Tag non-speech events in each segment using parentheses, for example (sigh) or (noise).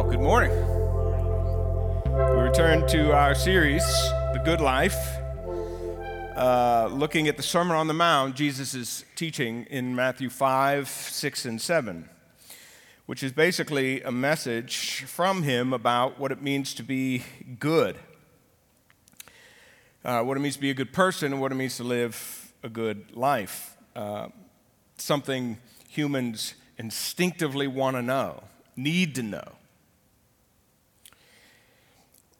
Well, good morning. We return to our series, The Good Life, uh, looking at the Sermon on the Mount, Jesus' teaching in Matthew 5, 6, and 7, which is basically a message from him about what it means to be good, uh, what it means to be a good person, and what it means to live a good life. Uh, something humans instinctively want to know, need to know.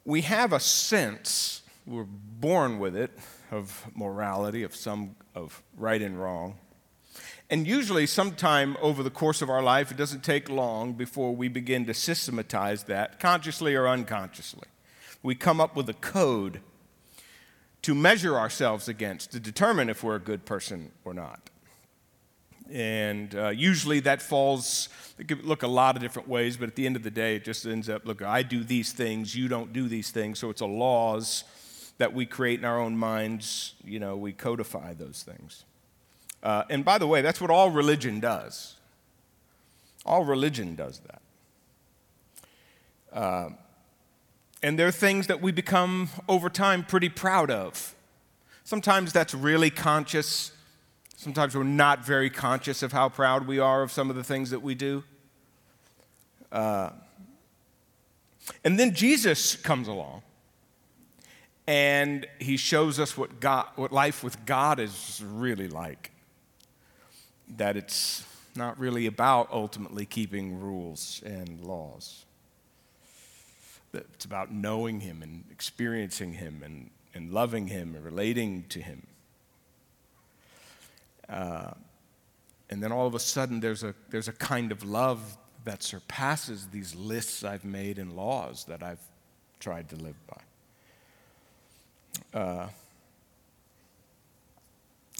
We have a sense, we're born with it, of morality, of some of right and wrong. And usually, sometime over the course of our life, it doesn't take long before we begin to systematize that, consciously or unconsciously. We come up with a code to measure ourselves against, to determine if we're a good person or not. And uh, usually that falls, it could look a lot of different ways, but at the end of the day, it just ends up look, I do these things, you don't do these things. So it's a laws that we create in our own minds. You know, we codify those things. Uh, and by the way, that's what all religion does. All religion does that. Uh, and there are things that we become over time pretty proud of. Sometimes that's really conscious Sometimes we're not very conscious of how proud we are of some of the things that we do. Uh, and then Jesus comes along and he shows us what, God, what life with God is really like. That it's not really about ultimately keeping rules and laws. That it's about knowing him and experiencing him and, and loving him and relating to him. Uh, and then all of a sudden, there's a, there's a kind of love that surpasses these lists I've made and laws that I've tried to live by. Uh,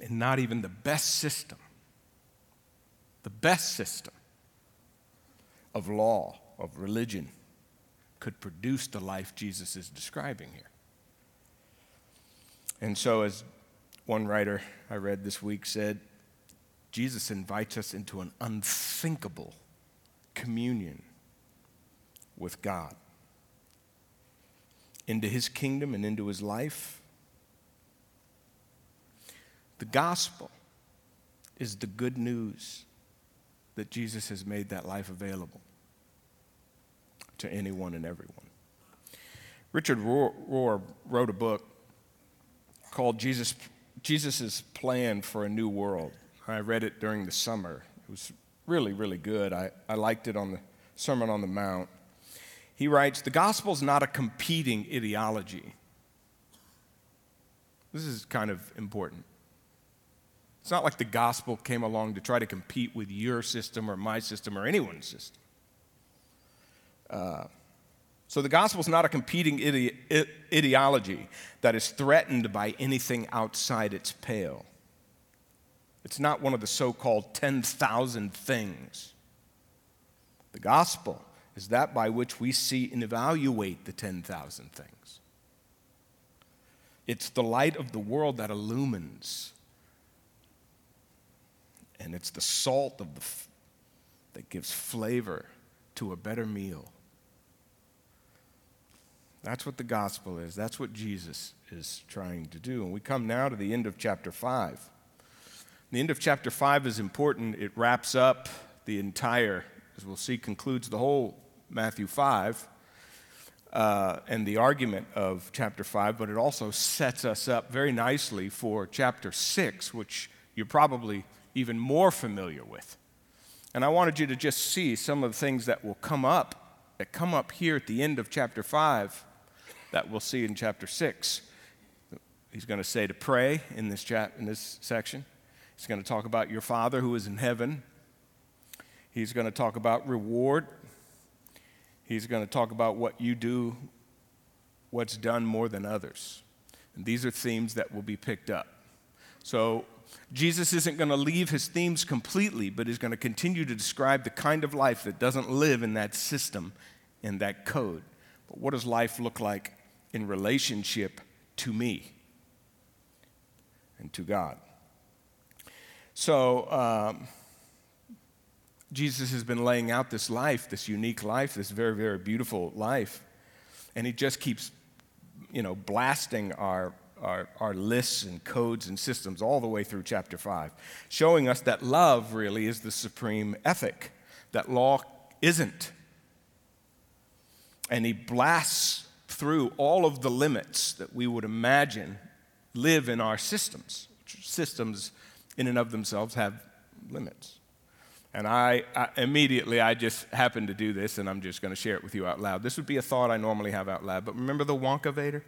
and not even the best system, the best system of law, of religion, could produce the life Jesus is describing here. And so, as one writer I read this week said Jesus invites us into an unthinkable communion with God, into his kingdom and into his life. The gospel is the good news that Jesus has made that life available to anyone and everyone. Richard Rohr wrote a book called Jesus Jesus' plan for a new world. I read it during the summer. It was really, really good. I, I liked it on the Sermon on the Mount. He writes The gospel is not a competing ideology. This is kind of important. It's not like the gospel came along to try to compete with your system or my system or anyone's system. Uh, so the gospel is not a competing ide- ideology that is threatened by anything outside its pale. It's not one of the so called 10,000 things. The gospel is that by which we see and evaluate the 10,000 things. It's the light of the world that illumines. And it's the salt of the f- that gives flavor to a better meal. That's what the gospel is. That's what Jesus is trying to do. And we come now to the end of chapter 5. The end of chapter 5 is important. It wraps up the entire, as we'll see, concludes the whole Matthew 5 uh, and the argument of chapter 5, but it also sets us up very nicely for chapter 6, which you're probably even more familiar with. And I wanted you to just see some of the things that will come up, that come up here at the end of chapter 5 that we'll see in chapter 6. He's going to say to pray in this, chat, in this section. He's going to talk about your Father who is in heaven. He's going to talk about reward. He's going to talk about what you do, what's done more than others. And these are themes that will be picked up. So, Jesus isn't going to leave his themes completely, but he's going to continue to describe the kind of life that doesn't live in that system, in that code. But what does life look like in relationship to me and to God. So, um, Jesus has been laying out this life, this unique life, this very, very beautiful life. And he just keeps, you know, blasting our, our, our lists and codes and systems all the way through chapter 5, showing us that love really is the supreme ethic, that law isn't. And he blasts through all of the limits that we would imagine live in our systems. Systems, in and of themselves, have limits. And I, I, immediately, I just happened to do this, and I'm just going to share it with you out loud. This would be a thought I normally have out loud, but remember the Wonkavator?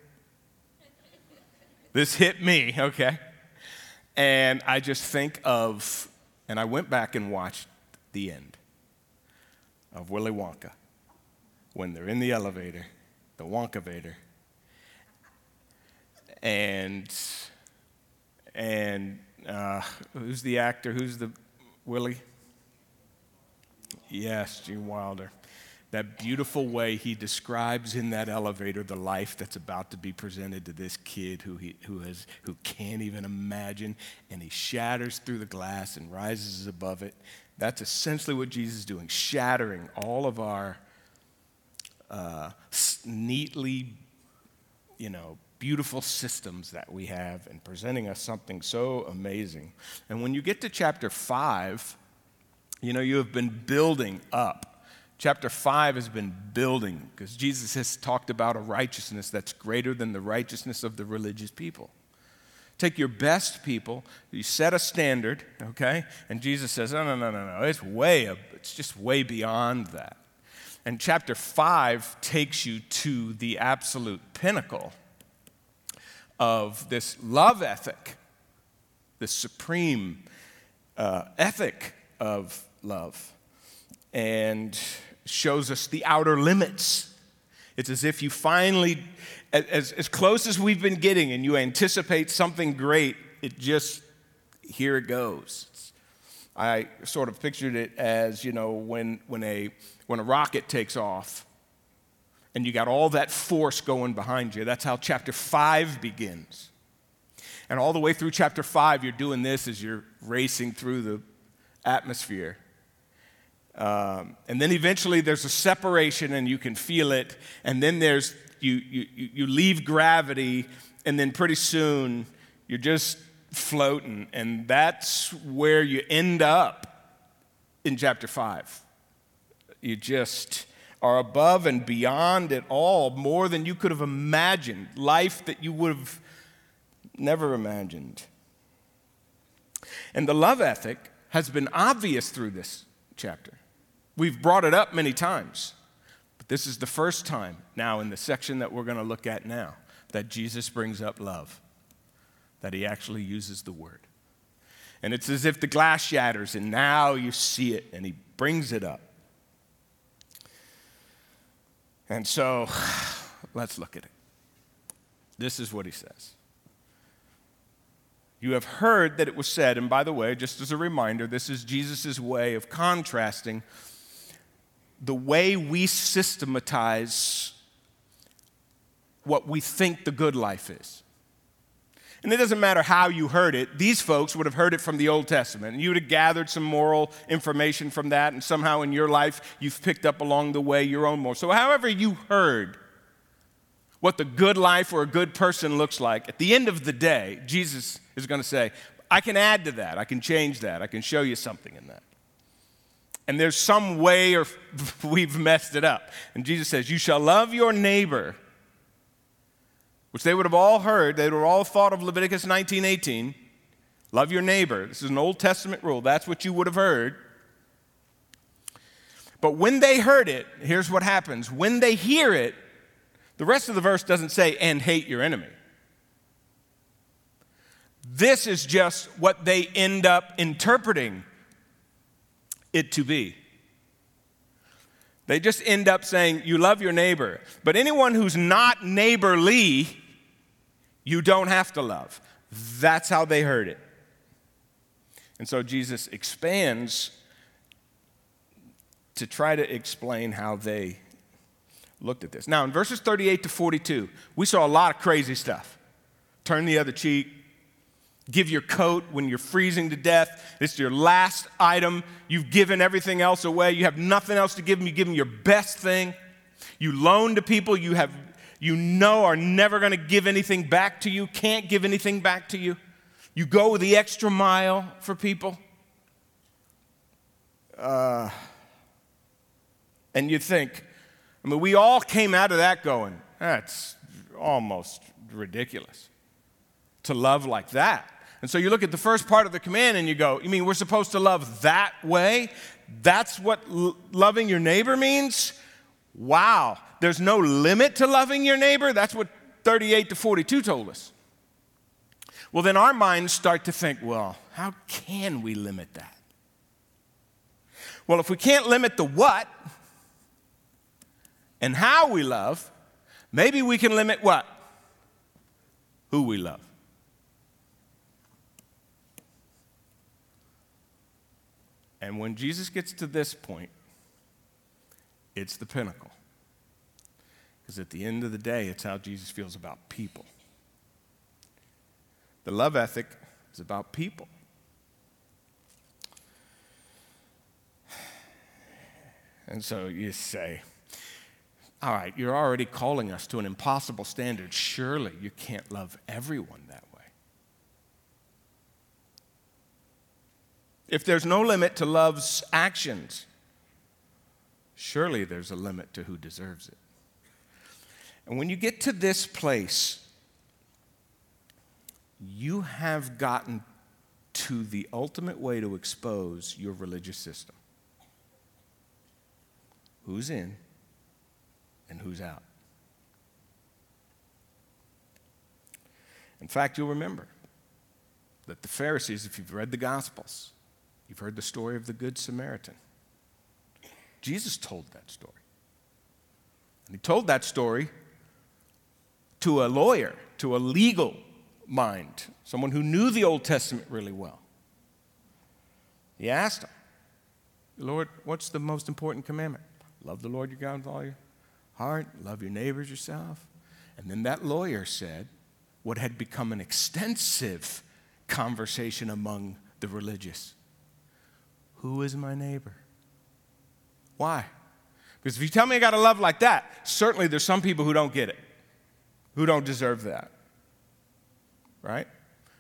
this hit me, okay? And I just think of, and I went back and watched the end of Willy Wonka when they're in the elevator, the Wonkavator, and and uh, who's the actor? Who's the Willie? Yes, Gene Wilder. That beautiful way he describes in that elevator the life that's about to be presented to this kid who, he, who, has, who can't even imagine, and he shatters through the glass and rises above it. That's essentially what Jesus is doing, shattering all of our uh, neatly, you know, beautiful systems that we have and presenting us something so amazing. And when you get to chapter 5, you know, you have been building up. Chapter 5 has been building because Jesus has talked about a righteousness that's greater than the righteousness of the religious people. Take your best people, you set a standard, okay? And Jesus says, no, no, no, no, no. It's way, it's just way beyond that. And chapter 5 takes you to the absolute pinnacle of this love ethic, this supreme uh, ethic of love and shows us the outer limits. It's as if you finally, as, as close as we've been getting, and you anticipate something great, it just, here it goes. I sort of pictured it as, you know, when, when, a, when a rocket takes off and you got all that force going behind you. That's how chapter 5 begins. And all the way through chapter 5, you're doing this as you're racing through the atmosphere. Um, and then eventually there's a separation and you can feel it. And then there's, you, you, you leave gravity, and then pretty soon you're just floating. And that's where you end up in chapter 5. You just are above and beyond it all, more than you could have imagined, life that you would have never imagined. And the love ethic has been obvious through this chapter. We've brought it up many times, but this is the first time now in the section that we're going to look at now that Jesus brings up love, that he actually uses the word. And it's as if the glass shatters, and now you see it, and he brings it up. And so (sighs) let's look at it. This is what he says. You have heard that it was said, and by the way, just as a reminder, this is Jesus' way of contrasting the way we systematize what we think the good life is. And it doesn't matter how you heard it, these folks would have heard it from the Old Testament. And you would have gathered some moral information from that, and somehow in your life, you've picked up along the way your own moral. So, however, you heard what the good life or a good person looks like, at the end of the day, Jesus is going to say, I can add to that, I can change that, I can show you something in that and there's some way or (laughs) we've messed it up. And Jesus says, You shall love your neighbor, which they would have all heard. They would have all thought of Leviticus 19:18, Love your neighbor. This is an Old Testament rule. That's what you would have heard. But when they heard it, here's what happens. When they hear it, the rest of the verse doesn't say, and hate your enemy. This is just what they end up interpreting it to be. They just end up saying, You love your neighbor. But anyone who's not neighborly, you don't have to love. That's how they heard it. And so Jesus expands to try to explain how they looked at this. Now, in verses 38 to 42, we saw a lot of crazy stuff. Turn the other cheek, Give your coat when you're freezing to death. It's your last item. You've given everything else away. You have nothing else to give them. You give them your best thing. You loan to people you have you know are never going to give anything back to you, can't give anything back to you. You go the extra mile for people. Uh, and you think, I mean, we all came out of that going, that's almost ridiculous to love like that. And so you look at the first part of the command and you go, You mean we're supposed to love that way? That's what l- loving your neighbor means? Wow. There's no limit to loving your neighbor? That's what 38 to 42 told us. Well, then our minds start to think, Well, how can we limit that? Well, if we can't limit the what and how we love, maybe we can limit what? Who we love. And when Jesus gets to this point, it's the pinnacle. Because at the end of the day, it's how Jesus feels about people. The love ethic is about people. And so you say, all right, you're already calling us to an impossible standard. Surely you can't love everyone that way. If there's no limit to love's actions, surely there's a limit to who deserves it. And when you get to this place, you have gotten to the ultimate way to expose your religious system who's in and who's out. In fact, you'll remember that the Pharisees, if you've read the Gospels, You've heard the story of the Good Samaritan. Jesus told that story. And he told that story to a lawyer, to a legal mind, someone who knew the Old Testament really well. He asked him, Lord, what's the most important commandment? Love the Lord your God with all your heart, love your neighbors yourself. And then that lawyer said what had become an extensive conversation among the religious who is my neighbor? Why? Because if you tell me I got to love like that, certainly there's some people who don't get it, who don't deserve that. Right?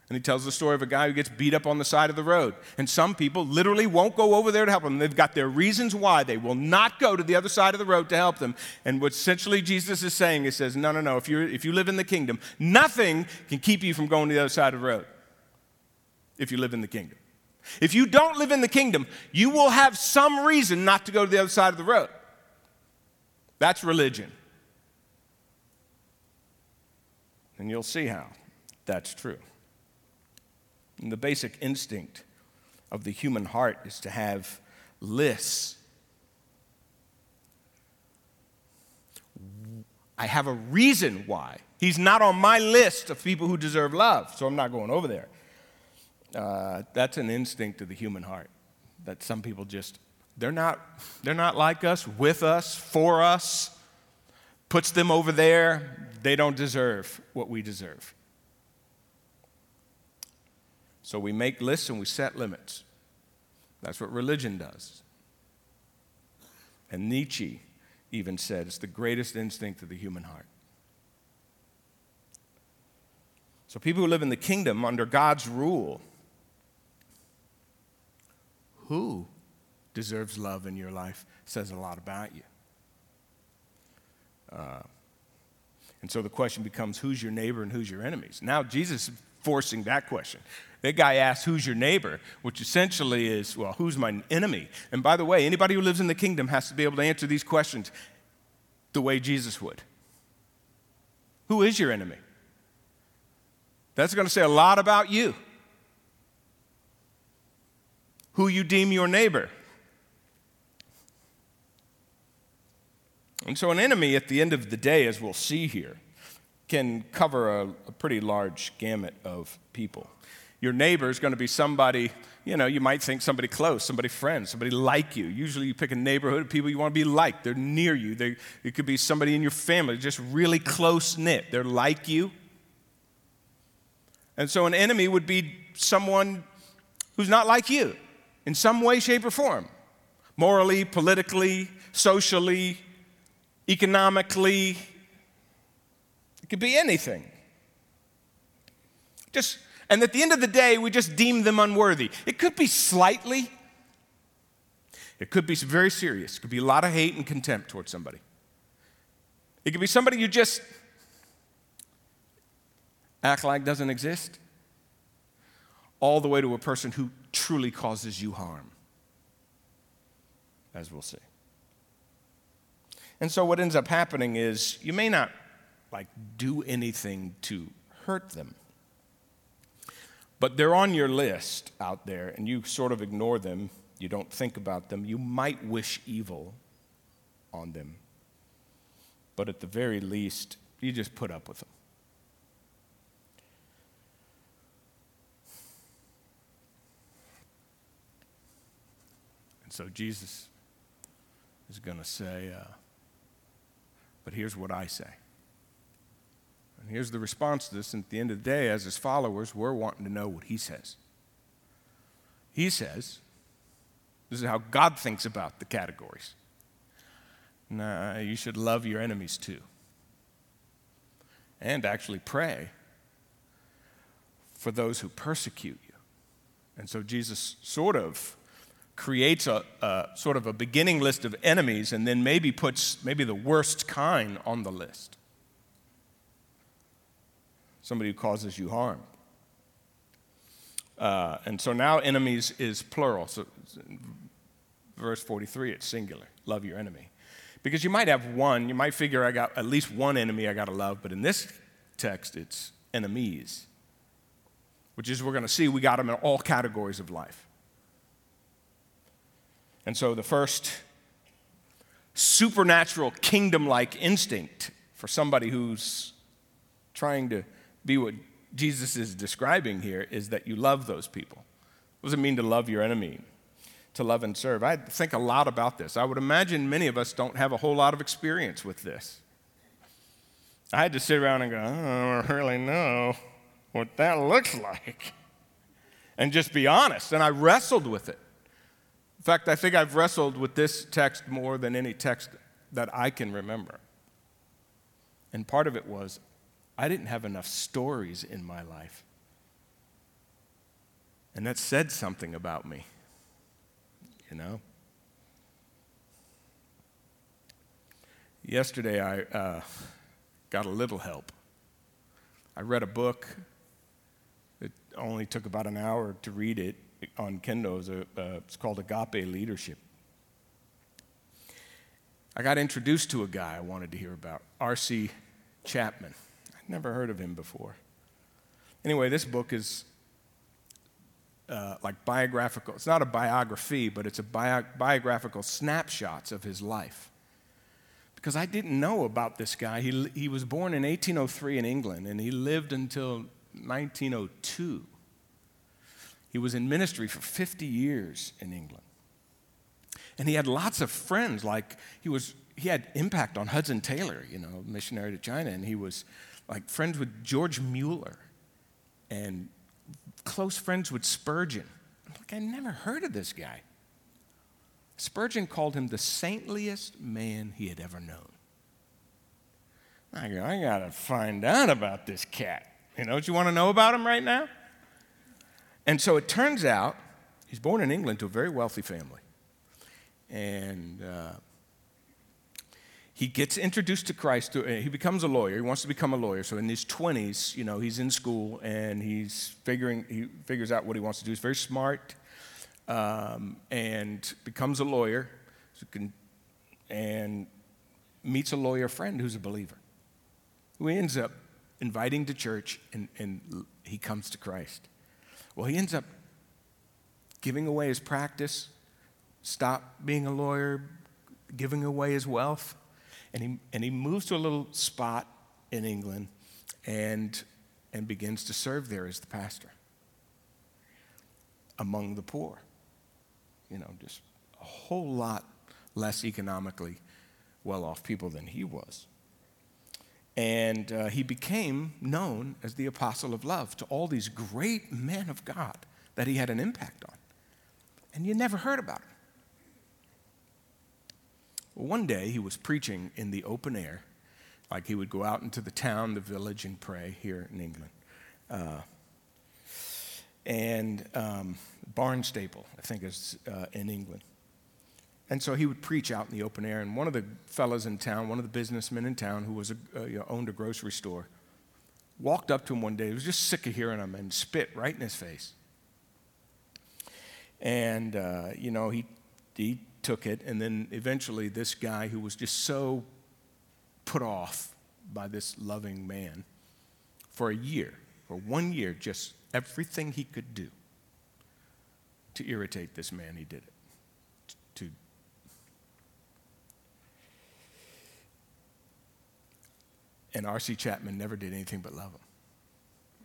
And he tells the story of a guy who gets beat up on the side of the road. And some people literally won't go over there to help him. They've got their reasons why they will not go to the other side of the road to help them. And what essentially Jesus is saying is says, no, no, no, if, you if you live in the kingdom, nothing can keep you from going to the other side of the road if you live in the kingdom. If you don't live in the kingdom, you will have some reason not to go to the other side of the road. That's religion. And you'll see how that's true. And the basic instinct of the human heart is to have lists. I have a reason why. He's not on my list of people who deserve love, so I'm not going over there. Uh, that's an instinct of the human heart that some people just they're not they're not like us with us for us puts them over there they don't deserve what we deserve. So we make lists and we set limits. That's what religion does. And nietzsche even said it's the greatest instinct of the human heart. So people who live in the kingdom under god's rule who deserves love in your life says a lot about you. Uh, and so the question becomes who's your neighbor and who's your enemies? Now, Jesus is forcing that question. That guy asks, Who's your neighbor? which essentially is, Well, who's my enemy? And by the way, anybody who lives in the kingdom has to be able to answer these questions the way Jesus would. Who is your enemy? That's going to say a lot about you who you deem your neighbor. And so, an enemy at the end of the day, as we'll see here, can cover a, a pretty large gamut of people. Your neighbor is going to be somebody, you know, you might think somebody close, somebody friend, somebody like you. Usually you pick a neighborhood of people you want to be like. They're near you. They, it could be somebody in your family, just really close knit. They're like you. And so an enemy would be someone who's not like you in some way, shape, or form morally, politically, socially, economically. It could be anything. Just, and at the end of the day, we just deem them unworthy. It could be slightly, it could be very serious. It could be a lot of hate and contempt towards somebody. It could be somebody you just act like doesn't exist, all the way to a person who truly causes you harm, as we'll see. And so what ends up happening is you may not like do anything to hurt them. But they're on your list out there and you sort of ignore them, you don't think about them, you might wish evil on them. But at the very least, you just put up with them. And so Jesus is going to say, uh, but here's what I say. And here's the response to this. And at the end of the day, as his followers, we're wanting to know what he says. He says, this is how God thinks about the categories. Nah, you should love your enemies too. And actually pray for those who persecute you. And so Jesus sort of creates a, a, sort of a beginning list of enemies and then maybe puts maybe the worst kind on the list. Somebody who causes you harm. Uh, and so now enemies is plural. So verse 43 it's singular. Love your enemy. Because you might have one you might figure i got at least one enemy i got to love but in this text it's enemies which is we're going to see we got them in all categories of life and so the first supernatural kingdom like instinct for somebody who's trying to be what Jesus is describing here is that you love those people. What does it mean to love your enemy? To love and serve. I think a lot about this. I would imagine many of us don't have a whole lot of experience with this. I had to sit around and go, I don't really know what that looks like. And just be honest. And I wrestled with it. In fact, I think I've wrestled with this text more than any text that I can remember. And part of it was I didn't have enough stories in my life. And that said something about me, you know? Yesterday, I uh, got a little help. I read a book. It only took about an hour to read it on Kindle. It's, a, uh, it's called Agape Leadership. I got introduced to a guy I wanted to hear about, R.C. Chapman. I'd never heard of him before. Anyway, this book is uh, like biographical. It's not a biography, but it's a bio- biographical snapshots of his life. Because I didn't know about this guy. He, he was born in 1803 in England, and he lived until 1902. He was in ministry for 50 years in England. And he had lots of friends, like he was he had impact on Hudson Taylor, you know, missionary to China, and he was like friends with George Mueller and close friends with Spurgeon. I'm like, I never heard of this guy. Spurgeon called him the saintliest man he had ever known. I go, I gotta find out about this cat. You know what you want to know about him right now? And so it turns out he's born in England to a very wealthy family. And uh, he gets introduced to Christ. To, uh, he becomes a lawyer. He wants to become a lawyer. So in his 20s, you know, he's in school and he's figuring, he figures out what he wants to do. He's very smart um, and becomes a lawyer so can, and meets a lawyer friend who's a believer who ends up inviting to church and, and he comes to Christ. Well, he ends up giving away his practice, stop being a lawyer, giving away his wealth, and he, and he moves to a little spot in England and, and begins to serve there as the pastor among the poor. You know, just a whole lot less economically well off people than he was. And uh, he became known as the apostle of love to all these great men of God that he had an impact on. And you never heard about him. Well, one day he was preaching in the open air, like he would go out into the town, the village, and pray here in England. Uh, and um, Barnstaple, I think, is uh, in England. And so he would preach out in the open air. And one of the fellows in town, one of the businessmen in town who was a, uh, you know, owned a grocery store, walked up to him one day. He was just sick of hearing him and spit right in his face. And, uh, you know, he, he took it. And then eventually, this guy who was just so put off by this loving man for a year, for one year, just everything he could do to irritate this man, he did it. To and R.C. Chapman never did anything but love him.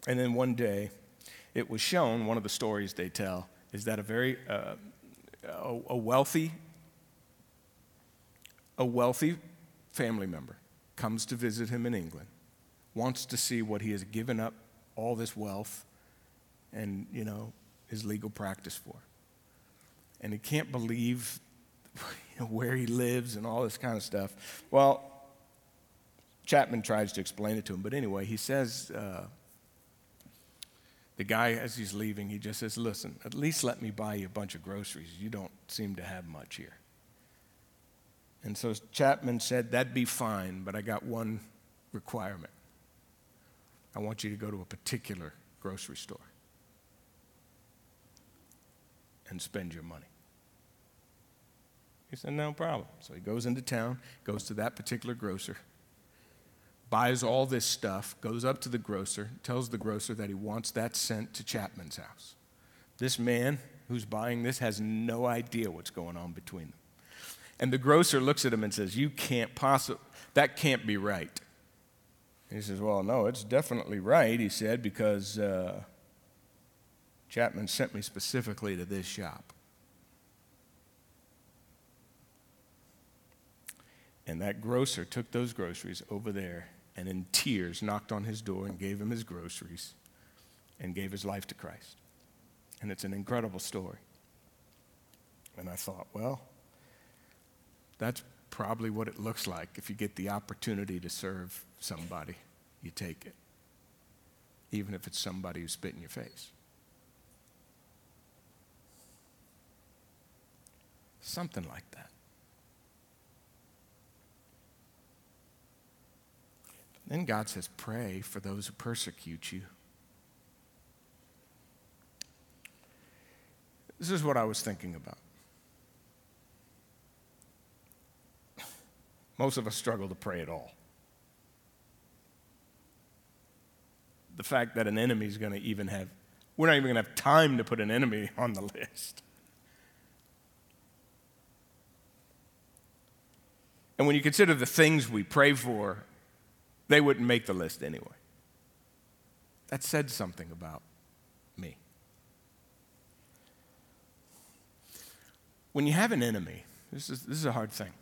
And then one day, it was shown, one of the stories they tell is that a very uh, a, wealthy a wealthy family member comes to visit him in England, wants to see what he has given up all this wealth and, you know, his legal practice for. And he can't believe you (laughs) know, where he lives and all this kind of stuff. Well, Chapman tries to explain it to him, but anyway, he says, uh, the guy, as he's leaving, he just says, Listen, at least let me buy you a bunch of groceries. You don't seem to have much here. And so Chapman said, That'd be fine, but I got one requirement. I want you to go to a particular grocery store and spend your money. He said, No problem. So he goes into town, goes to that particular grocer, buys all this stuff, goes up to the grocer, tells the grocer that he wants that sent to Chapman's house. This man who's buying this has no idea what's going on between them. And the grocer looks at him and says, You can't possibly, that can't be right. He says, Well, no, it's definitely right, he said, because uh, Chapman sent me specifically to this shop. And that grocer took those groceries over there and in tears knocked on his door and gave him his groceries and gave his life to Christ. And it's an incredible story. And I thought, well, that's probably what it looks like if you get the opportunity to serve somebody, you take it, even if it's somebody who spit in your face. Something like that. Then God says, Pray for those who persecute you. This is what I was thinking about. Most of us struggle to pray at all. The fact that an enemy is going to even have, we're not even going to have time to put an enemy (laughs) on the list. And when you consider the things we pray for, they wouldn't make the list anyway. That said something about me. When you have an enemy, this is, this is a hard thing.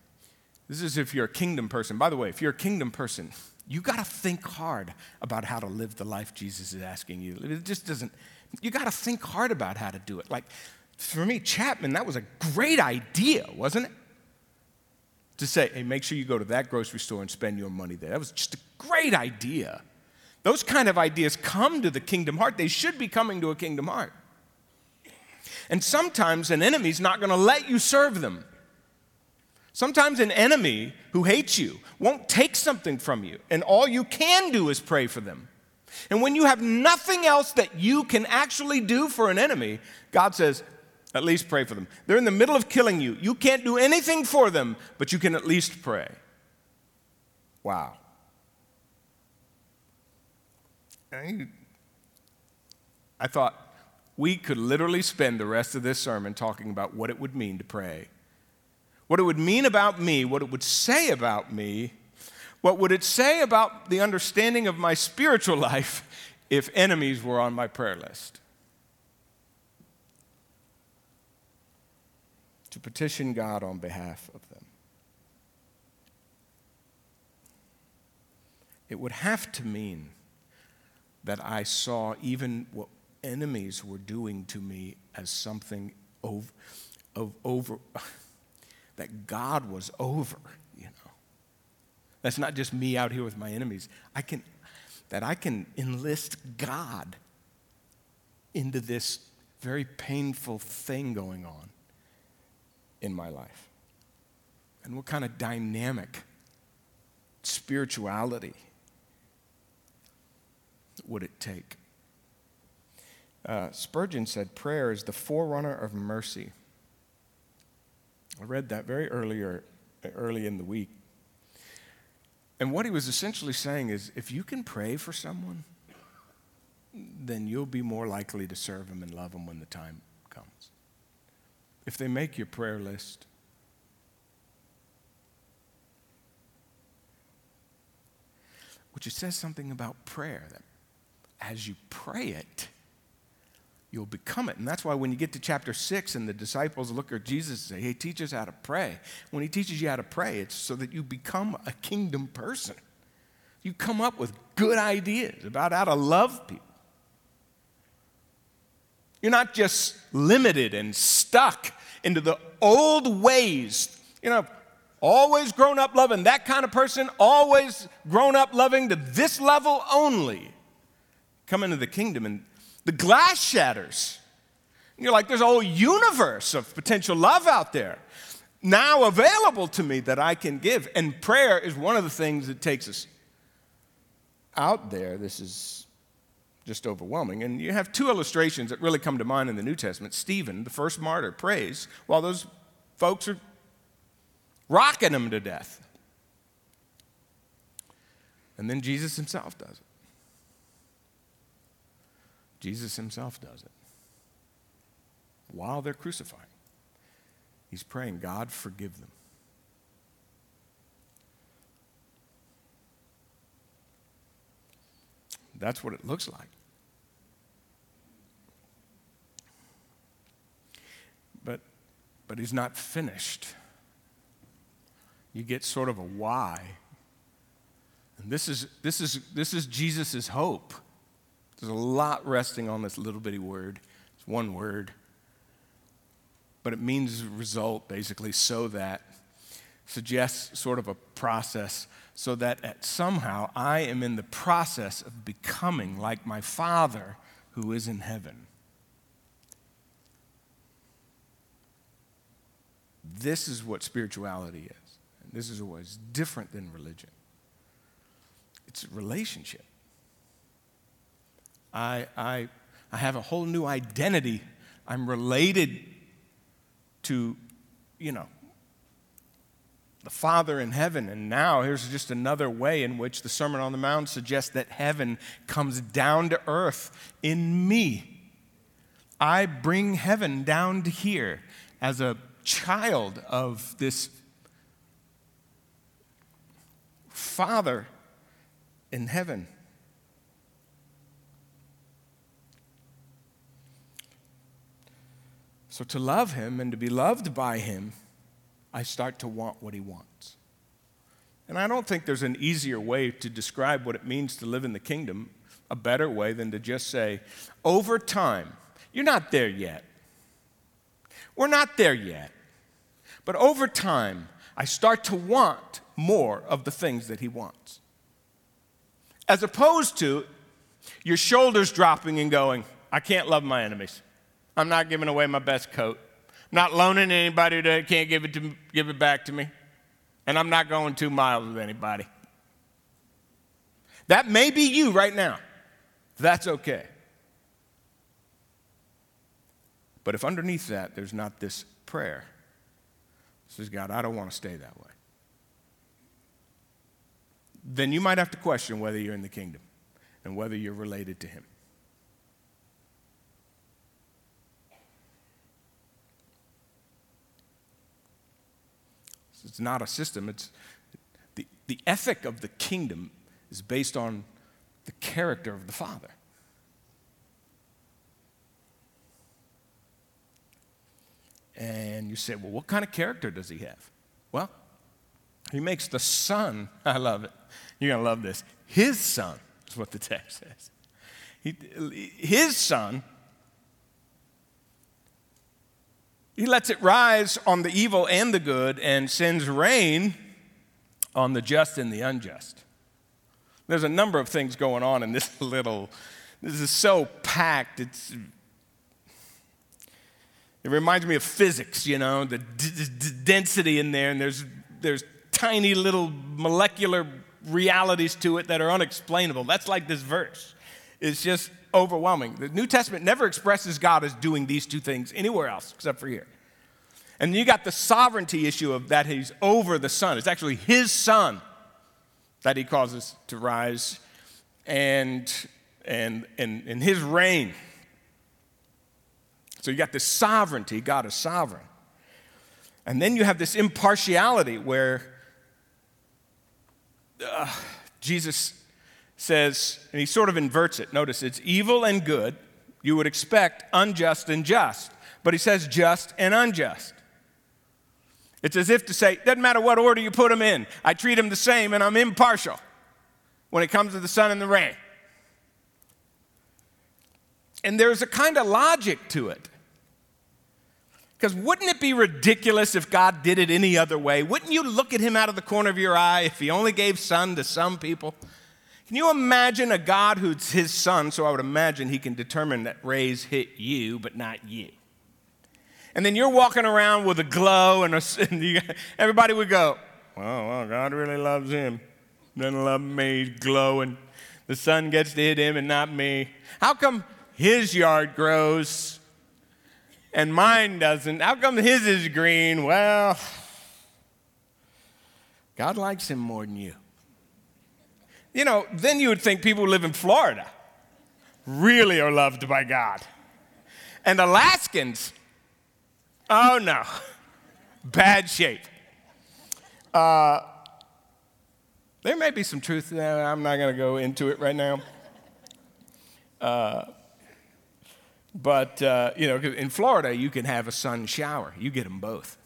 This is if you're a kingdom person. By the way, if you're a kingdom person, you got to think hard about how to live the life Jesus is asking you. It just doesn't, you got to think hard about how to do it. Like, for me, Chapman, that was a great idea, wasn't it? To say, hey, make sure you go to that grocery store and spend your money there. That was just a great idea. Those kind of ideas come to the kingdom heart. They should be coming to a kingdom heart. And sometimes an enemy's not going to let you serve them. Sometimes an enemy who hates you won't take something from you, and all you can do is pray for them. And when you have nothing else that you can actually do for an enemy, God says, at least pray for them. They're in the middle of killing you. You can't do anything for them, but you can at least pray. Wow. I thought we could literally spend the rest of this sermon talking about what it would mean to pray what it would mean about me, what it would say about me, what would it say about the understanding of my spiritual (laughs) life if enemies were on my prayer list? Petition God on behalf of them. it would have to mean that I saw even what enemies were doing to me as something over, of over (laughs) that God was over, you know. That's not just me out here with my enemies. I can that I can enlist God into this very painful thing going on in my life. And what kind of dynamic spirituality would it take? Uh, Spurgeon said prayer is the forerunner of mercy. I read that very earlier, early in the week. And what he was essentially saying is if you can pray for someone, then you'll be more likely to serve them and love them when the time. If they make your prayer list, which it says something about prayer that as you pray it, you'll become it. And that's why when you get to chapter six and the disciples look at Jesus and say, Hey, teach us how to pray. When he teaches you how to pray, it's so that you become a kingdom person. You come up with good ideas about how to love people. You're not just limited and stuck into the old ways. You know, always grown up loving that kind of person, always grown up loving to this level only. Come into the kingdom and the glass shatters. And You're like, there's a whole universe of potential love out there now available to me that I can give. And prayer is one of the things that takes us out there. This is just overwhelming. And you have two illustrations that really come to mind in the New Testament. Stephen, the first martyr, prays while those folks are rocking him to death. And then Jesus himself does it. Jesus himself does it. While they're crucifying, he's praying, God, forgive them. That's what it looks like. But, but he's not finished. You get sort of a why. And this is, this is, this is Jesus' hope. There's a lot resting on this little bitty word. It's one word. But it means result, basically, so that suggests sort of a process so that at somehow I am in the process of becoming like my Father who is in heaven. This is what spirituality is. And this is what is different than religion. It's a relationship. I, I, I have a whole new identity. I'm related to, you know, the Father in heaven. And now here's just another way in which the Sermon on the Mount suggests that heaven comes down to earth in me. I bring heaven down to here as a child of this Father in heaven. So, to love him and to be loved by him, I start to want what he wants. And I don't think there's an easier way to describe what it means to live in the kingdom, a better way than to just say, over time, you're not there yet. We're not there yet. But over time, I start to want more of the things that he wants. As opposed to your shoulders dropping and going, I can't love my enemies. I'm not giving away my best coat. I'm not loaning anybody that can't give it, to, give it back to me. And I'm not going two miles with anybody. That may be you right now. That's okay. But if underneath that there's not this prayer, says, God, I don't want to stay that way, then you might have to question whether you're in the kingdom and whether you're related to Him. It's not a system. It's the, the ethic of the kingdom is based on the character of the Father. And you say, well, what kind of character does he have? Well, he makes the Son, (laughs) I love it, you're going to love this, his son, is what the text (laughs) says. He, his son, he lets it rise on the evil and the good and sends rain on the just and the unjust. There's a number of things going on in this (laughs) little, this is so packed. It's, it reminds me of physics, you know, the d- d- density in there, and there's, there's tiny little molecular realities to it that are unexplainable. That's like this verse. It's just overwhelming. The New Testament never expresses God as doing these two things anywhere else except for here. And you got the sovereignty issue of that he's over the sun. It's actually his sun that he causes to rise and and and in his rain. So you got this sovereignty, God is sovereign. And then you have this impartiality where uh, Jesus says, and he sort of inverts it. Notice it's evil and good. You would expect unjust and just. But he says just and unjust. It's as if to say, doesn't matter what order you put them in, I treat them the same and I'm impartial when it comes to the sun and the rain. And there's a kind of logic to it. Because wouldn't it be ridiculous if God did it any other way? Wouldn't you look at him out of the corner of your eye if he only gave sun to some people? Can you imagine a God who's his son? So I would imagine he can determine that rays hit you, but not you. And then you're walking around with a glow, and, a, (laughs) and you, everybody would go, well, well, God really loves him. Doesn't love me, he's glowing. The sun gets to hit him and not me. How come his yard grows and mine doesn't. How come his is green? Well, God likes him more than you. You know, then you would think people who live in Florida really are loved by God. And Alaskans, oh no, bad shape. Uh, there may be some truth there. I'm not going to go into it right now. Uh, but, uh, you know, in Florida, you can have a sun shower. You get them both.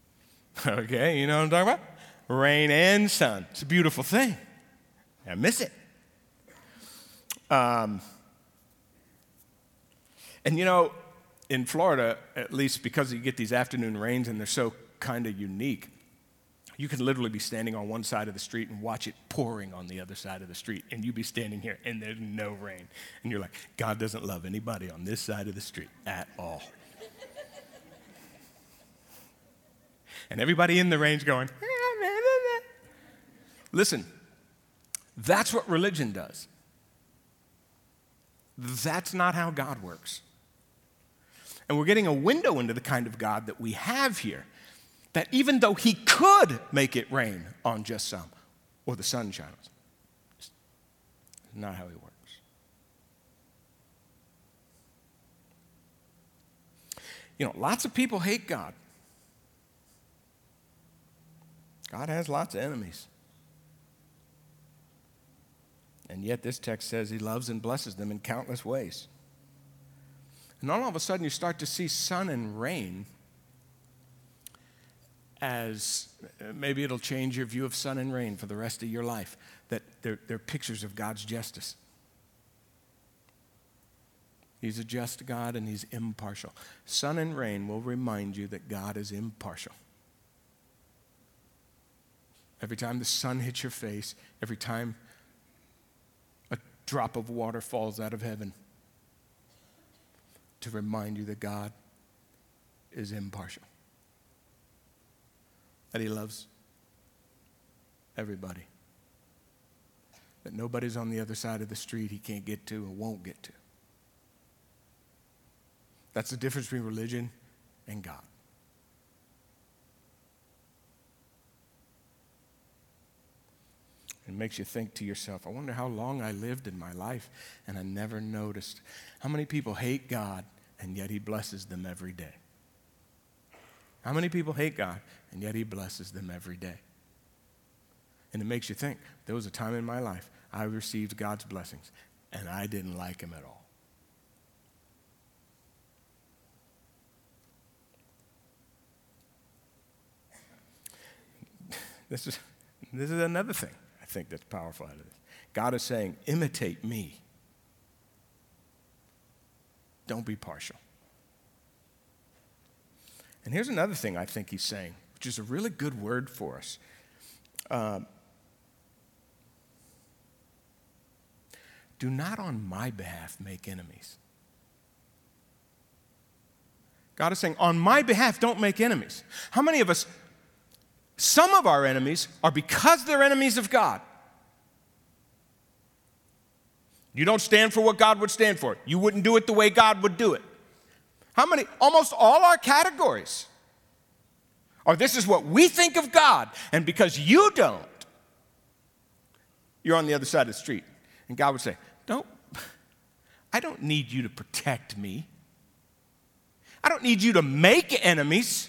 (laughs) okay, you know what I'm talking about? Rain and sun. It's a beautiful thing. I miss it. Um, and, you know, in Florida, at least because you get these afternoon rains and they're so kind of unique, you can literally be standing on one side of the street and watch it pouring on the other side of the street, and you be standing here and there's no rain. And you're like, God doesn't love anybody on this side of the street at all. and everybody in the rain's going, (laughs) listen, that's what religion does. That's not how God works. And we're getting a window into the kind of God that we have here that even though he could make it rain on just some, or the sun shines, not how he works. You know, lots of people hate God. God has lots of enemies. And yet, this text says he loves and blesses them in countless ways. And all of a sudden, you start to see sun and rain as uh, maybe it'll change your view of sun and rain for the rest of your life, that they're, they're pictures of God's justice. He's a just God and He's impartial. Sun and rain will remind you that God is impartial. Every time the sun hits your face, every time a drop of water falls out of heaven, to remind you that God is impartial that He loves everybody. That nobody's on the other side of the street He can't get to or won't get to. That's the difference between religion and God. It makes you think to yourself, I wonder how long I lived in my life and I never noticed. How many people hate God and yet He blesses them every day? How many people hate God and yet He blesses them every day? And it makes you think there was a time in my life I received God's blessings and I didn't like Him at all. (laughs) This is, this is another thing I think that's powerful out of this. God is saying, imitate me. Don't be partial. And here's another thing I think he's saying, which is a really good word for us. Uh, do not on my behalf make enemies. God is saying, on my behalf, don't make enemies. How many of us, some of our enemies are because they're enemies of God. You don't stand for what God would stand for. You wouldn't do it the way God would do it. How many? Almost all our categories are this is what we think of God, and because you don't, you're on the other side of the street. And God would say, Don't, I don't need you to protect me. I don't need you to make enemies.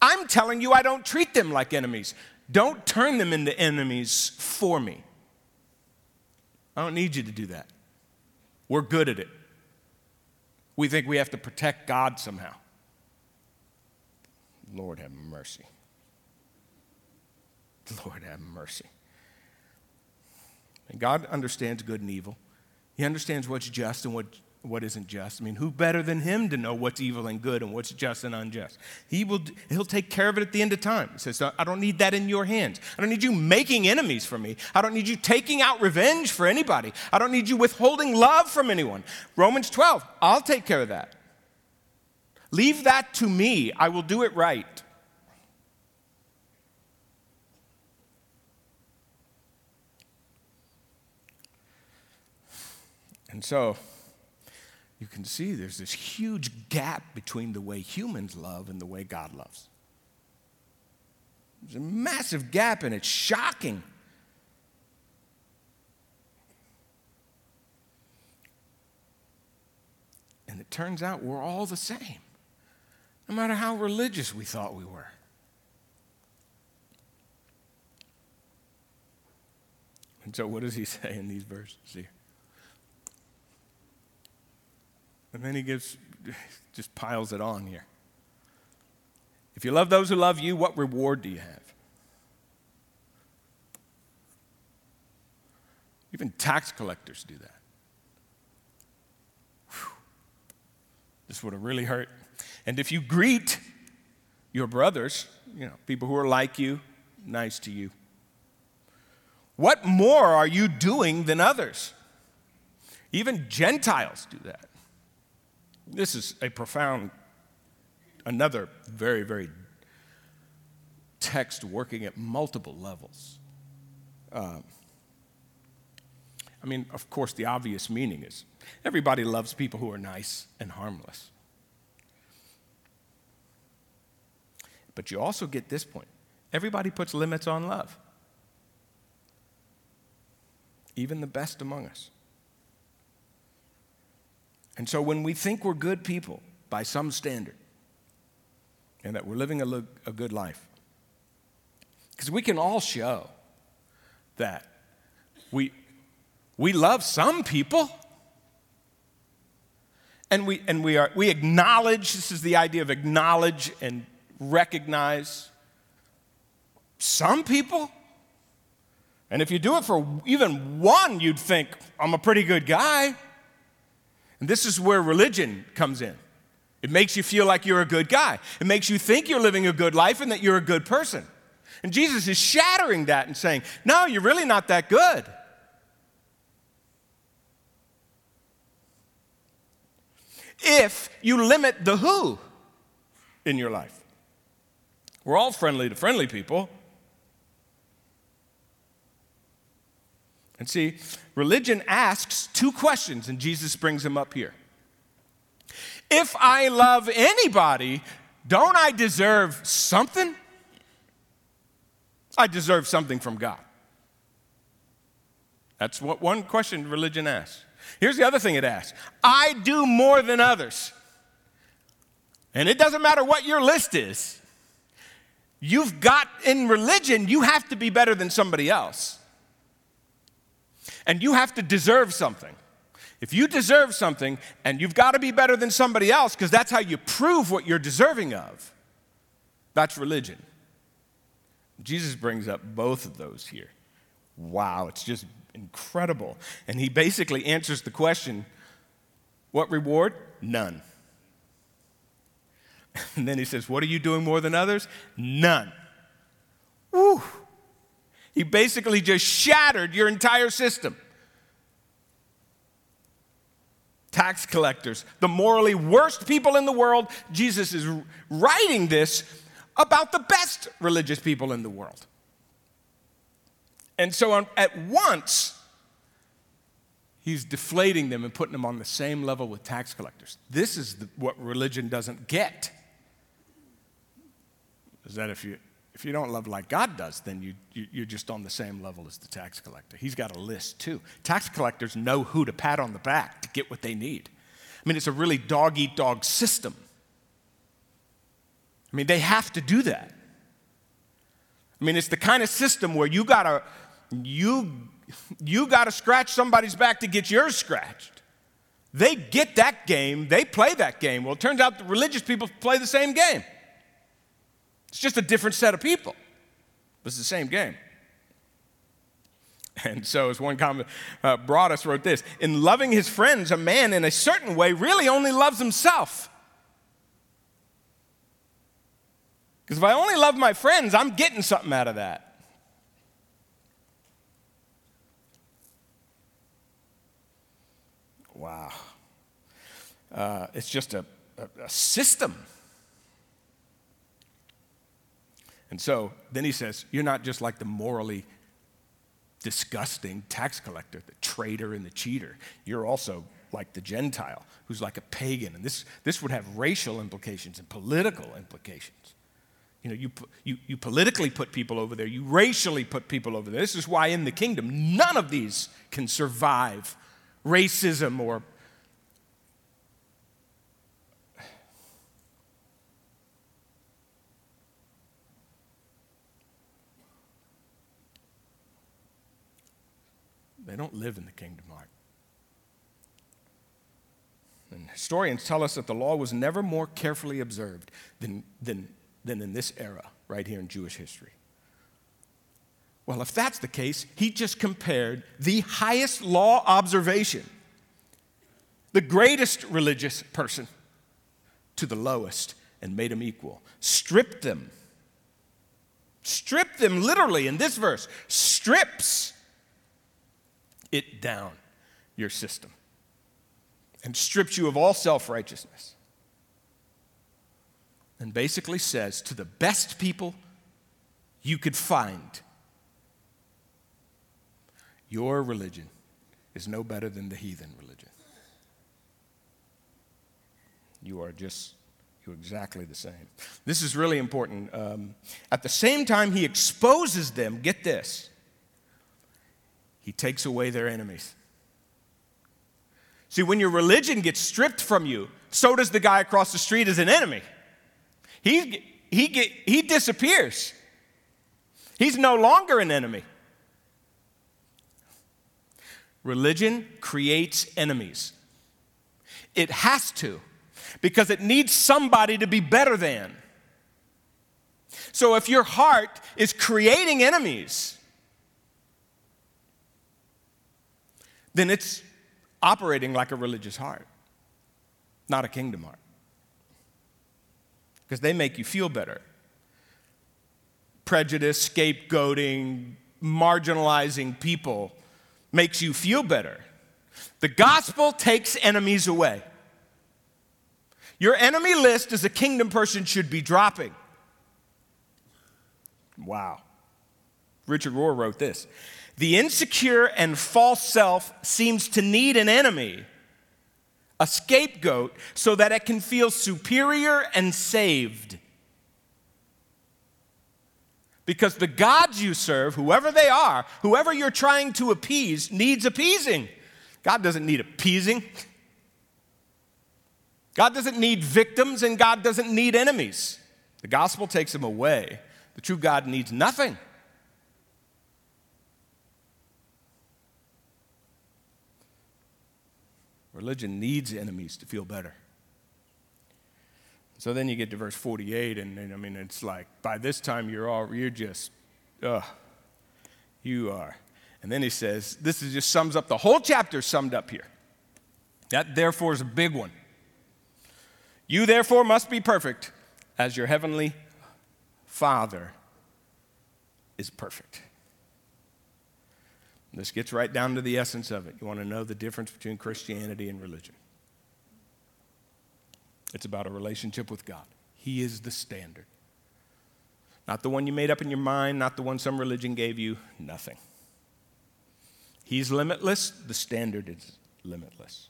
I'm telling you, I don't treat them like enemies. Don't turn them into enemies for me. I don't need you to do that. We're good at it. We think we have to protect God somehow. Lord have mercy. Lord have mercy. And God understands good and evil. He understands what's just and what what isn't just. I mean, who better than him to know what's evil and good and what's just and unjust? He will, he'll take care of it at the end of time. He says, I don't need that in your hands. I don't need you making enemies for me. I don't need you taking out revenge for anybody. I don't need you withholding love from anyone. Romans 12, I'll take care of that. Leave that to me. I will do it right. And so, you can see there's this huge gap between the way humans love and the way God loves. There's a massive gap, and it's shocking. And it turns out we're all the same, no matter how religious we thought we were. And so, what does he (laughs) say in these verses here? And then he gives, (laughs) just piles it on here. If you love those who love you, what reward do you have? Even tax collectors do that. Whew. This would have really hurt. And if you greet your brothers, you know, people who are like you, nice to you, what more are you doing than others? Even Gentiles do that. This is a profound, another very, very text working at multiple levels. Uh, I mean, of course, the obvious meaning is everybody loves people who are nice and harmless. But you also get this point. Everybody puts limits on love, even the best among us. And so when we think we're good people by some standard and that we're living a, lo- a good life, because we can all show that we, we love some people. And we, and we, are, we acknowledge this is the idea of acknowledge and recognize some people. And if you do it for even one, you'd think, I'm a pretty good guy. And this is where religion comes in. It makes you feel like you're a good guy. It makes you think you're living a good life and that you're a good person. And Jesus is shattering that and saying, No, you're really not that good. If you limit the who in your life, we're all friendly to friendly people. And see, religion asks two questions, and Jesus brings them up here. If I love anybody, don't I deserve something? I deserve something from God. That's what one question religion asks. Here's the other thing it asks I do more than others. And it doesn't matter what your list is. You've got, in religion, you have to be better than somebody else. And you have to deserve something. If you deserve something, and you've got to be better than somebody else, because that's how you prove what you're deserving of, that's religion. Jesus brings up both of those here. Wow, it's just incredible. And he basically answers the question what reward? None. (laughs) And then he says, What are you doing more than others? None. Woo. He basically just shattered your entire system. Tax collectors, the morally worst people in the world. Jesus is writing this about the best religious people in the world. And so, at once, he's deflating them and putting them on the same level with tax collectors. This is the, what religion doesn't get. Is that if you if you don't love like God does, then you, you, you're just on the same level as the tax collector. He's got a list too. Tax collectors know who to pat on the back to get what they need. I mean, it's a really dog eat dog system. I mean, they have to do that. I mean, it's the kind of system where you gotta, you, you gotta scratch somebody's back to get yours scratched. They get that game, they play that game. Well, it turns out the religious people play the same game. It's just a different set of people. It's the same game. And so, as one comment uh, Broadus wrote this In loving his friends, a man in a certain way really only loves himself. Because if I only love my friends, I'm getting something out of that. Wow. Uh, it's just a, a, a system. And so then he says, You're not just like the morally disgusting tax collector, the traitor and the cheater. You're also like the Gentile, who's like a pagan. And this, this would have racial implications and political implications. You know, you, you, you politically put people over there, you racially put people over there. This is why in the kingdom, none of these can survive racism or They don't live in the kingdom of heart. And historians tell us that the law was never more carefully observed than, than, than in this era, right here in Jewish history. Well, if that's the case, he just compared the highest law observation, the greatest religious person, to the lowest and made them equal. Stripped them. Stripped them literally in this verse. Strips it down, your system, and strips you of all self righteousness. And basically says to the best people you could find, your religion is no better than the heathen religion. You are just, you're exactly the same. This is really important. Um, at the same time, he exposes them, get this, he takes away their enemies. See, when your religion gets stripped from you, so does the guy across the street as an enemy. He, he, get, he disappears. He's no longer an enemy. Religion creates enemies. It has to, because it needs somebody to be better than. So if your heart is creating enemies, then it's operating like a religious heart, not a kingdom heart. Because they make you feel better. Prejudice, scapegoating, marginalizing people makes you feel better. The gospel takes enemies away. Your enemy list as a kingdom person should be dropping. Wow. Richard Rohr wrote this the insecure and false self seems to need an enemy, a scapegoat, so that it can feel superior and saved. Because the gods you serve, whoever they are, whoever you're trying to appease, needs appeasing. God doesn't need appeasing. God doesn't need victims, and God doesn't need enemies. The gospel takes them away. The true God needs nothing. Religion needs enemies to feel better. So then you get to verse 48, and, and I mean, it's like by this time you're all, you're just, ugh, you are And then he says, this is just sums up the whole chapter summed up here. That therefore is a big one. You therefore must be perfect as your heavenly Father is perfect. This gets right down to the essence of it. You want to know the difference between Christianity and religion? It's about a relationship with God. He is the standard. Not the one you made up in your mind, not the one some religion gave you, nothing. He's limitless, the standard is limitless.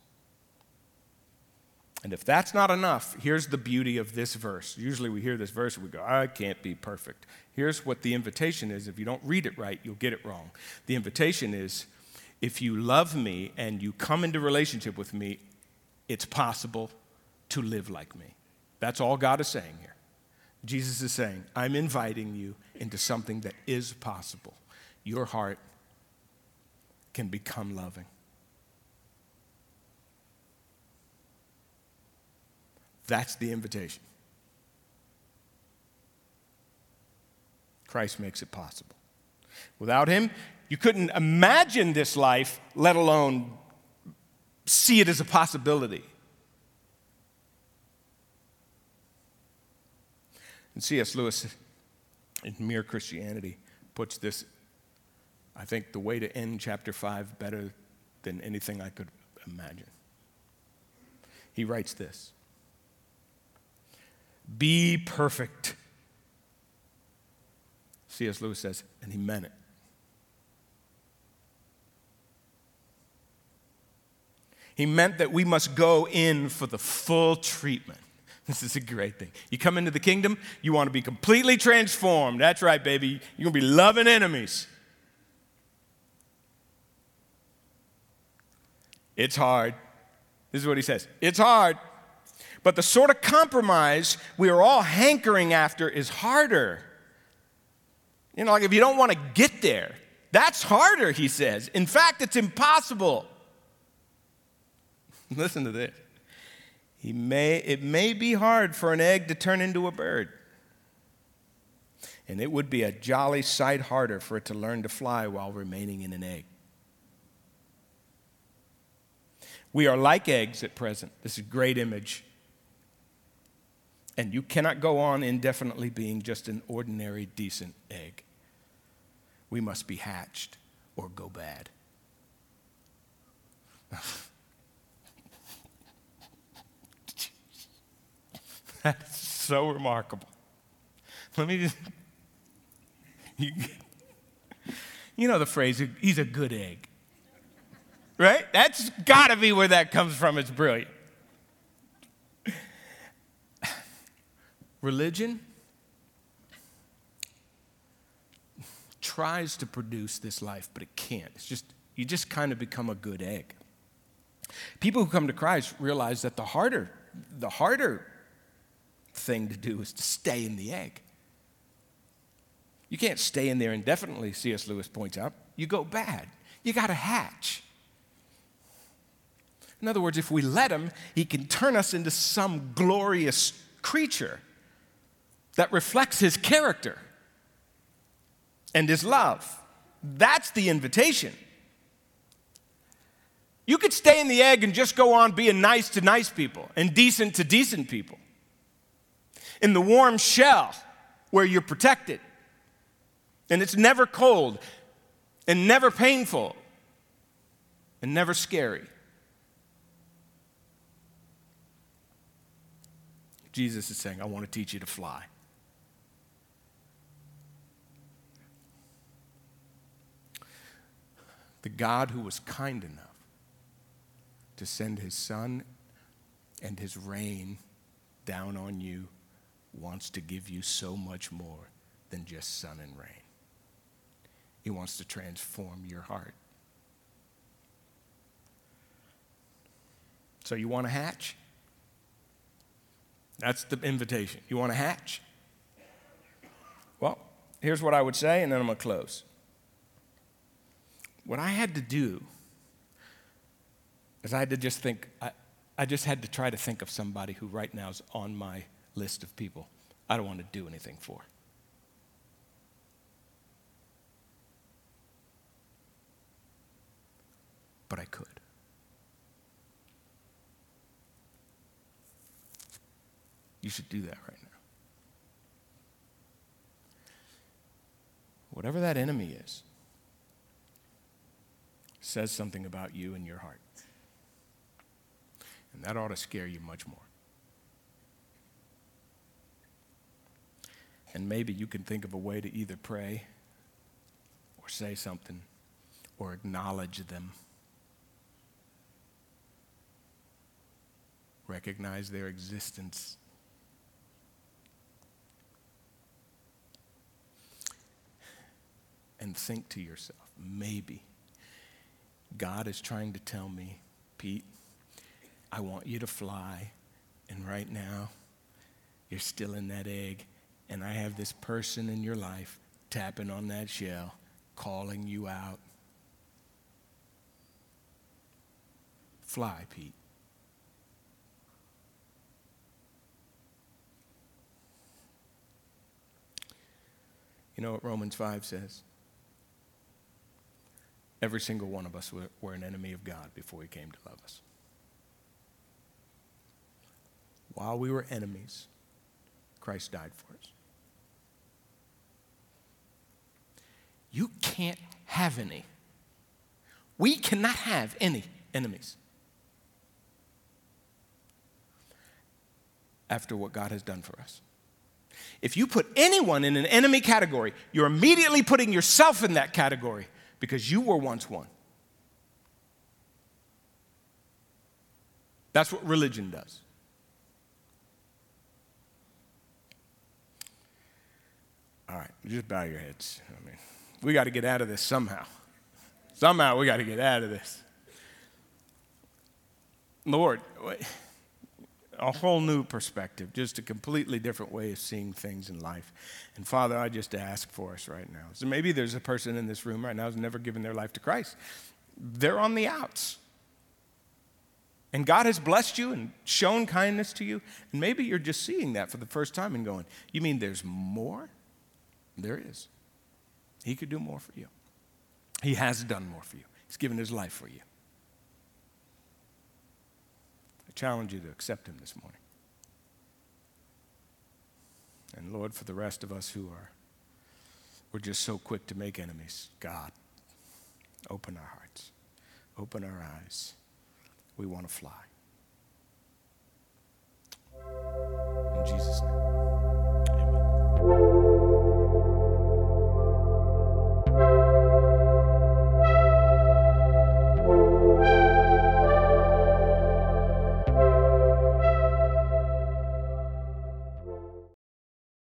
And if that's not enough, here's the beauty of this verse. Usually we hear this verse and we go, I can't be perfect. Here's what the invitation is. If you don't read it right, you'll get it wrong. The invitation is if you love me and you come into relationship with me, it's possible to live like me. That's all God is saying here. Jesus is saying, I'm inviting you into something that is possible. Your heart can become loving. That's the invitation. Christ makes it possible. Without him, you couldn't imagine this life, let alone see it as a possibility. And C.S. Lewis, in Mere Christianity, puts this, I think, the way to end chapter 5 better than anything I could imagine. He writes this Be perfect. C.S. Lewis says, and he meant it. He meant that we must go in for the full treatment. (laughs) This is a great thing. You come into the kingdom, you want to be completely transformed. That's right, baby. You're going to be loving enemies. It's hard. This is what he says it's hard. But the sort of compromise we are all hankering after is harder. You know, like if you don't want to get there, that's harder, he says. In fact, it's impossible. (laughs) Listen to this. He may, it may be hard for an egg to turn into a bird. And it would be a jolly sight harder for it to learn to fly while remaining in an egg. We are like eggs at present. This is a great image. And you cannot go on indefinitely being just an ordinary, decent egg. We must be hatched or go bad. (laughs) That's so remarkable. Let me just. You, you know the phrase, he's a good egg. Right? That's got to be where that comes from. It's brilliant. Religion tries to produce this life, but it can't. It's just, you just kind of become a good egg. People who come to Christ realize that the harder, the harder thing to do is to stay in the egg. You can't stay in there indefinitely, C.S. Lewis points out. You go bad. You got to hatch. In other words, if we let him, he can turn us into some glorious creature that reflects his character and his love. That's the invitation. You could stay in the egg and just go on being nice to nice people and decent to decent people in the warm shell where you're protected. And it's never cold and never painful and never scary. Jesus is saying, I want to teach you to fly. The God who was kind enough to send his son and his rain down on you wants to give you so much more than just sun and rain. He wants to transform your heart. So, you want to hatch? That's the invitation. You want to hatch? Well, here's what I would say, and then I'm going to close. What I had to do is I had to just think, I, I just had to try to think of somebody who right now is on my list of people I don't want to do anything for. but I could. You should do that right now. Whatever that enemy is, says something about you and your heart. And that ought to scare you much more. And maybe you can think of a way to either pray or say something or acknowledge them. Recognize their existence. And think to yourself, maybe God is trying to tell me, Pete, I want you to fly, and right now you're still in that egg, and I have this person in your life tapping on that shell, calling you out. Fly, Pete. You know what Romans 5 says? Every single one of us were an enemy of God before He came to love us. While we were enemies, Christ died for us. You can't have any. We cannot have any enemies after what God has done for us. If you put anyone in an enemy category, you're immediately putting yourself in that category because you were once one. That's what religion does. All right, just bow your heads. I mean, we got to get out of this somehow. Somehow we got to get out of this. Lord, a whole new perspective, just a completely different way of seeing things in life. And Father, I just ask for us right now. So maybe there's a person in this room right now who's never given their life to Christ. They're on the outs. And God has blessed you and shown kindness to you. And maybe you're just seeing that for the first time and going, You mean there's more? There is. He could do more for you. He has done more for you. He's given his life for you. I challenge you to accept him this morning. And Lord, for the rest of us who are, we're just so quick to make enemies, God, open our hearts, open our eyes. We want to fly. In Jesus' name.